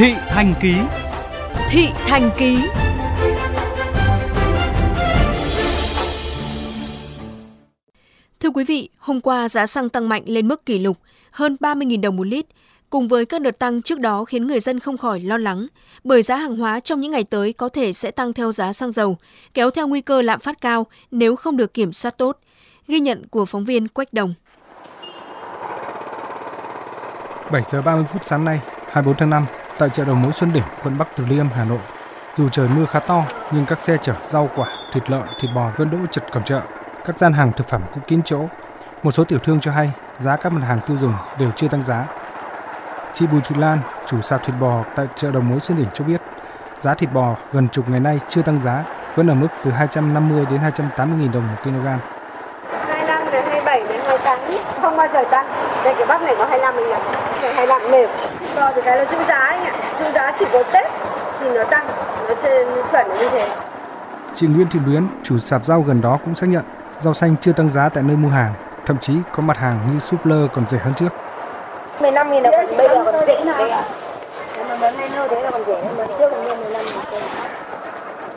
Thị Thành Ký Thị Thành Ký Thưa quý vị, hôm qua giá xăng tăng mạnh lên mức kỷ lục hơn 30.000 đồng một lít, cùng với các đợt tăng trước đó khiến người dân không khỏi lo lắng, bởi giá hàng hóa trong những ngày tới có thể sẽ tăng theo giá xăng dầu, kéo theo nguy cơ lạm phát cao nếu không được kiểm soát tốt. Ghi nhận của phóng viên Quách Đồng. 7 giờ 30 phút sáng nay, 24 tháng 5, tại chợ đầu mối Xuân Đỉnh, quận Bắc Từ Liêm, Hà Nội. Dù trời mưa khá to, nhưng các xe chở rau quả, thịt lợn, thịt bò vẫn đỗ chật cổng chợ. Các gian hàng thực phẩm cũng kín chỗ. Một số tiểu thương cho hay giá các mặt hàng tiêu dùng đều chưa tăng giá. Chị Bùi Thị Lan, chủ sạp thịt bò tại chợ đầu mối Xuân Đỉnh cho biết, giá thịt bò gần chục ngày nay chưa tăng giá, vẫn ở mức từ 250 đến 280 000 đồng một kg. 25 đến 27 đến 28 không bao giờ tăng. Đây cái bắp này có 25 000 đồng, 25 mềm. Bò thì cái là giữ giá anh ạ, giữ giá chỉ có Tết thì nó tăng, nó chuẩn là như thế. Chị Nguyễn Thị Luyến, chủ sạp rau gần đó cũng xác nhận rau xanh chưa tăng giá tại nơi mua hàng, thậm chí có mặt hàng như súp lơ còn rẻ hơn trước. 15 nghìn đồng bây giờ còn rẻ đấy ạ. Nếu mà món hai nô thế là còn rẻ hơn, trước còn 15 nghìn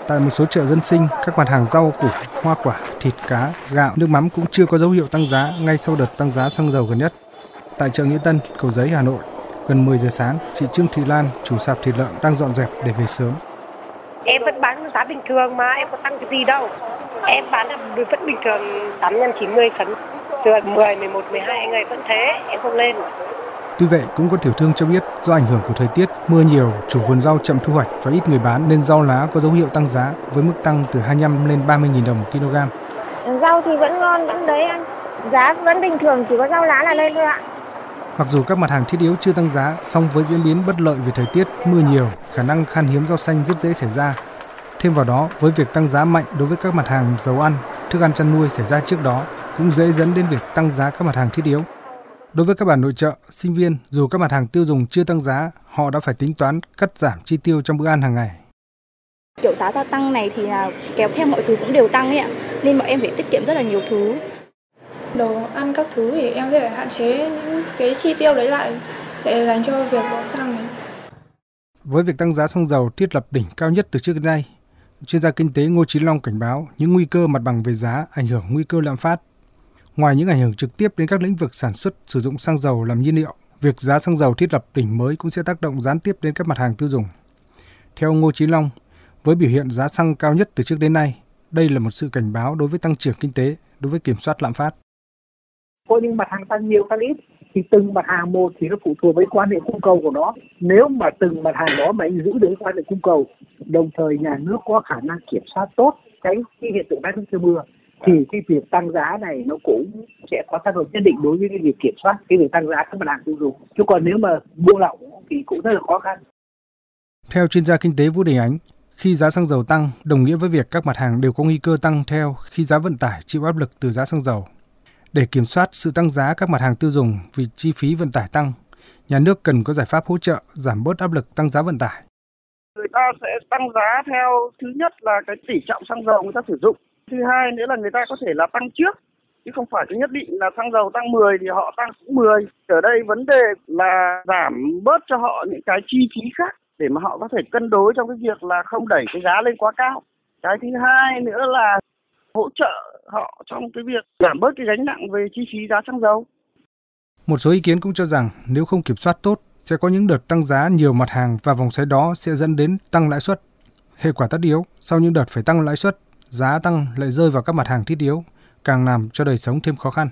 Tại một số chợ dân sinh, các mặt hàng rau củ, hoa quả, thịt cá, gạo, nước mắm cũng chưa có dấu hiệu tăng giá ngay sau đợt tăng giá xăng dầu gần nhất. Tại chợ Nghĩa Tân, Cầu Giấy, Hà Nội, gần 10 giờ sáng, chị Trương Thị Lan, chủ sạp thịt lợn đang dọn dẹp để về sớm. Em vẫn bán giá bình thường mà, em có tăng cái gì đâu. Em bán là vẫn bình thường 8 nhân 90 cân. Từ 10, 11, 12 ngày vẫn thế, em không lên. Tuy vậy, cũng có tiểu thương cho biết do ảnh hưởng của thời tiết, mưa nhiều, chủ vườn rau chậm thu hoạch và ít người bán nên rau lá có dấu hiệu tăng giá với mức tăng từ 25 lên 30.000 đồng một kg. Rau thì vẫn ngon, vẫn đấy anh. Giá vẫn bình thường, chỉ có rau lá là lên thôi ạ. Mặc dù các mặt hàng thiết yếu chưa tăng giá, song với diễn biến bất lợi về thời tiết, mưa nhiều, khả năng khan hiếm rau xanh rất dễ xảy ra. Thêm vào đó, với việc tăng giá mạnh đối với các mặt hàng dầu ăn, thức ăn chăn nuôi xảy ra trước đó cũng dễ dẫn đến việc tăng giá các mặt hàng thiết yếu. Đối với các bản nội trợ, sinh viên, dù các mặt hàng tiêu dùng chưa tăng giá, họ đã phải tính toán cắt giảm chi tiêu trong bữa ăn hàng ngày. Kiểu giá gia tăng này thì là kéo theo mọi thứ cũng đều tăng ấy ạ, nên bọn em phải tiết kiệm rất là nhiều thứ. Đồ ăn các thứ thì em sẽ phải hạn chế những cái chi tiêu đấy lại để dành cho việc bỏ xăng này. Với việc tăng giá xăng dầu thiết lập đỉnh cao nhất từ trước đến nay, chuyên gia kinh tế Ngô Chí Long cảnh báo những nguy cơ mặt bằng về giá ảnh hưởng nguy cơ lạm phát Ngoài những ảnh hưởng trực tiếp đến các lĩnh vực sản xuất sử dụng xăng dầu làm nhiên liệu, việc giá xăng dầu thiết lập đỉnh mới cũng sẽ tác động gián tiếp đến các mặt hàng tiêu dùng. Theo Ngô Chí Long, với biểu hiện giá xăng cao nhất từ trước đến nay, đây là một sự cảnh báo đối với tăng trưởng kinh tế, đối với kiểm soát lạm phát. Có những mặt hàng tăng nhiều tăng ít thì từng mặt hàng một thì nó phụ thuộc với quan hệ cung cầu của nó. Nếu mà từng mặt hàng đó mà anh giữ được quan hệ cung cầu, đồng thời nhà nước có khả năng kiểm soát tốt tránh cái hiện tượng bán nước mưa thì cái việc tăng giá này nó cũng sẽ có tác động nhất định đối với cái việc kiểm soát cái việc tăng giá các mặt hàng tiêu dùng chứ còn nếu mà buông lỏng thì cũng rất là khó khăn theo chuyên gia kinh tế Vũ Đình Ánh khi giá xăng dầu tăng đồng nghĩa với việc các mặt hàng đều có nguy cơ tăng theo khi giá vận tải chịu áp lực từ giá xăng dầu. Để kiểm soát sự tăng giá các mặt hàng tiêu dùng vì chi phí vận tải tăng, nhà nước cần có giải pháp hỗ trợ giảm bớt áp lực tăng giá vận tải. Người ta sẽ tăng giá theo thứ nhất là cái tỷ trọng xăng dầu người ta sử dụng Thứ hai nữa là người ta có thể là tăng trước chứ không phải cái nhất định là xăng dầu tăng 10 thì họ tăng cũng 10. Ở đây vấn đề là giảm bớt cho họ những cái chi phí khác để mà họ có thể cân đối trong cái việc là không đẩy cái giá lên quá cao. Cái thứ hai nữa là hỗ trợ họ trong cái việc giảm bớt cái gánh nặng về chi phí giá xăng dầu. Một số ý kiến cũng cho rằng nếu không kiểm soát tốt sẽ có những đợt tăng giá nhiều mặt hàng và vòng xoáy đó sẽ dẫn đến tăng lãi suất. Hệ quả tất yếu, sau những đợt phải tăng lãi suất giá tăng lại rơi vào các mặt hàng thiết yếu, càng làm cho đời sống thêm khó khăn.